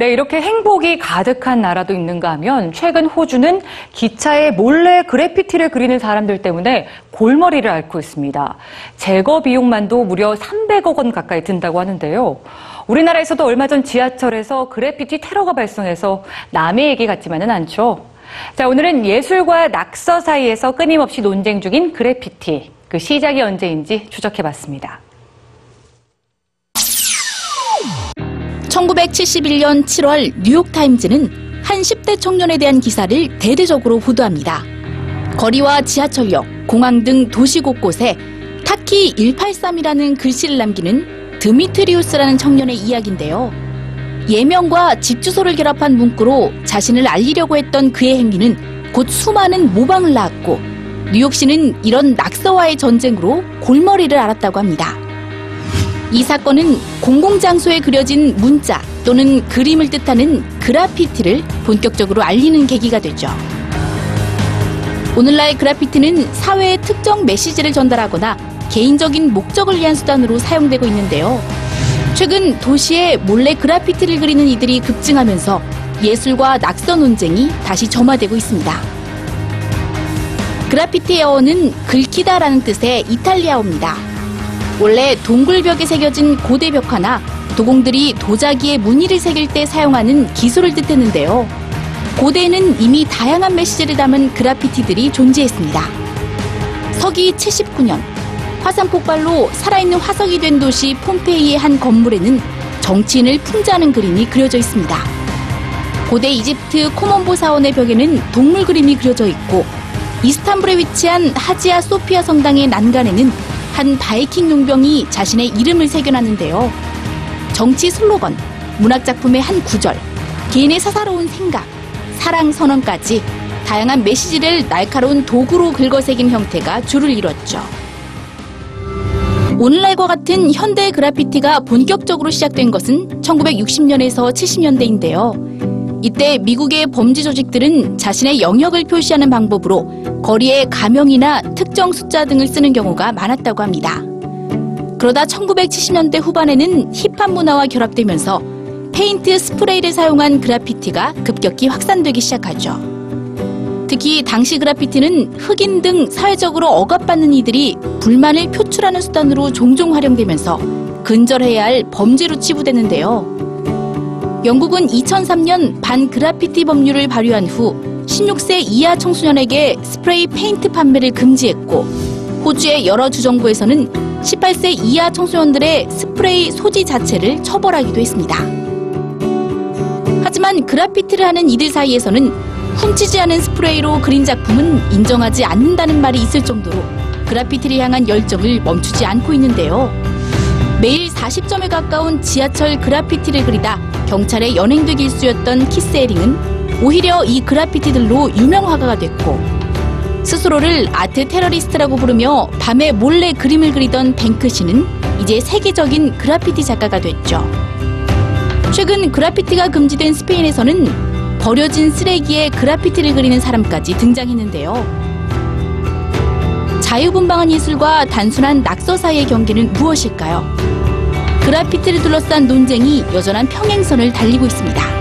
네, 이렇게 행복이 가득한 나라도 있는가 하면 최근 호주는 기차에 몰래 그래피티를 그리는 사람들 때문에 골머리를 앓고 있습니다. 제거 비용만도 무려 300억 원 가까이 든다고 하는데요. 우리나라에서도 얼마 전 지하철에서 그래피티 테러가 발생해서 남의 얘기 같지만은 않죠. 자, 오늘은 예술과 낙서 사이에서 끊임없이 논쟁 중인 그래피티. 그 시작이 언제인지 추적해 봤습니다. 1971년 7월 뉴욕타임즈는 한 10대 청년에 대한 기사를 대대적으로 보도합니다. 거리와 지하철역, 공항 등 도시 곳곳에 타키 183이라는 글씨를 남기는 드미트리우스라는 청년의 이야기인데요. 예명과 집 주소를 결합한 문구로 자신을 알리려고 했던 그의 행위는 곧 수많은 모방을 낳았고 뉴욕시는 이런 낙서와의 전쟁으로 골머리를 앓았다고 합니다. 이 사건은 공공장소에 그려진 문자 또는 그림을 뜻하는 그라피티를 본격적으로 알리는 계기가 되죠. 오늘날 그라피티는 사회에 특정 메시지를 전달하거나 개인적인 목적을 위한 수단으로 사용되고 있는데요. 최근 도시에 몰래 그라피티를 그리는 이들이 급증하면서 예술과 낙서 논쟁이 다시 점화되고 있습니다. 그라피티의 어원은 긁히다라는 뜻의 이탈리아어입니다. 원래 동굴벽에 새겨진 고대 벽화나 도공들이 도자기에 무늬를 새길 때 사용하는 기술을 뜻했는데요. 고대에는 이미 다양한 메시지를 담은 그라피티들이 존재했습니다. 서기 79년 화산 폭발로 살아있는 화석이 된 도시 폼페이의 한 건물에는 정치인을 풍자하는 그림이 그려져 있습니다. 고대 이집트 코몬보 사원의 벽에는 동물 그림이 그려져 있고 이스탄불에 위치한 하지아 소피아 성당의 난간에는 한 바이킹 용병이 자신의 이름을 새겨놨는데요. 정치 슬로건, 문학작품의 한 구절, 개인의 사사로운 생각, 사랑 선언까지 다양한 메시지를 날카로운 도구로 긁어새긴 형태가 주를 이뤘죠. 오늘날과 같은 현대 그래피티가 본격적으로 시작된 것은 1960년에서 70년대인데요. 이때 미국의 범죄 조직들은 자신의 영역을 표시하는 방법으로 거리에 가명이나 특정 숫자 등을 쓰는 경우가 많았다고 합니다. 그러다 1970년대 후반에는 힙합 문화와 결합되면서 페인트 스프레이를 사용한 그래피티가 급격히 확산되기 시작하죠. 특히 당시 그래피티는 흑인 등 사회적으로 억압받는 이들이 불만을 표출하는 수단으로 종종 활용되면서 근절해야 할 범죄로 치부되는데요. 영국은 2003년 반 그래피티 법률을 발의한 후 16세 이하 청소년에게 스프레이 페인트 판매를 금지했고 호주의 여러 주정부에서는 18세 이하 청소년들의 스프레이 소지 자체를 처벌하기도 했습니다. 하지만 그래피티를 하는 이들 사이에서는 훔치지 않은 스프레이로 그린 작품은 인정하지 않는다는 말이 있을 정도로 그래피티를 향한 열정을 멈추지 않고 있는데요. 매일 40점에 가까운 지하철 그래피티를 그리다 경찰에 연행되기 일쑤였던 키스 에링은 오히려 이 그래피티들로 유명 화가가 됐고 스스로를 아트 테러리스트라고 부르며 밤에 몰래 그림을 그리던 뱅크시는 이제 세계적인 그래피티 작가가 됐죠. 최근 그래피티가 금지된 스페인에서는 버려진 쓰레기에 그래피티를 그리는 사람까지 등장했는데요. 자유분방한 예술과 단순한 낙서 사이의 경계는 무엇일까요? 그래피티를 둘러싼 논쟁이 여전한 평행선을 달리고 있습니다.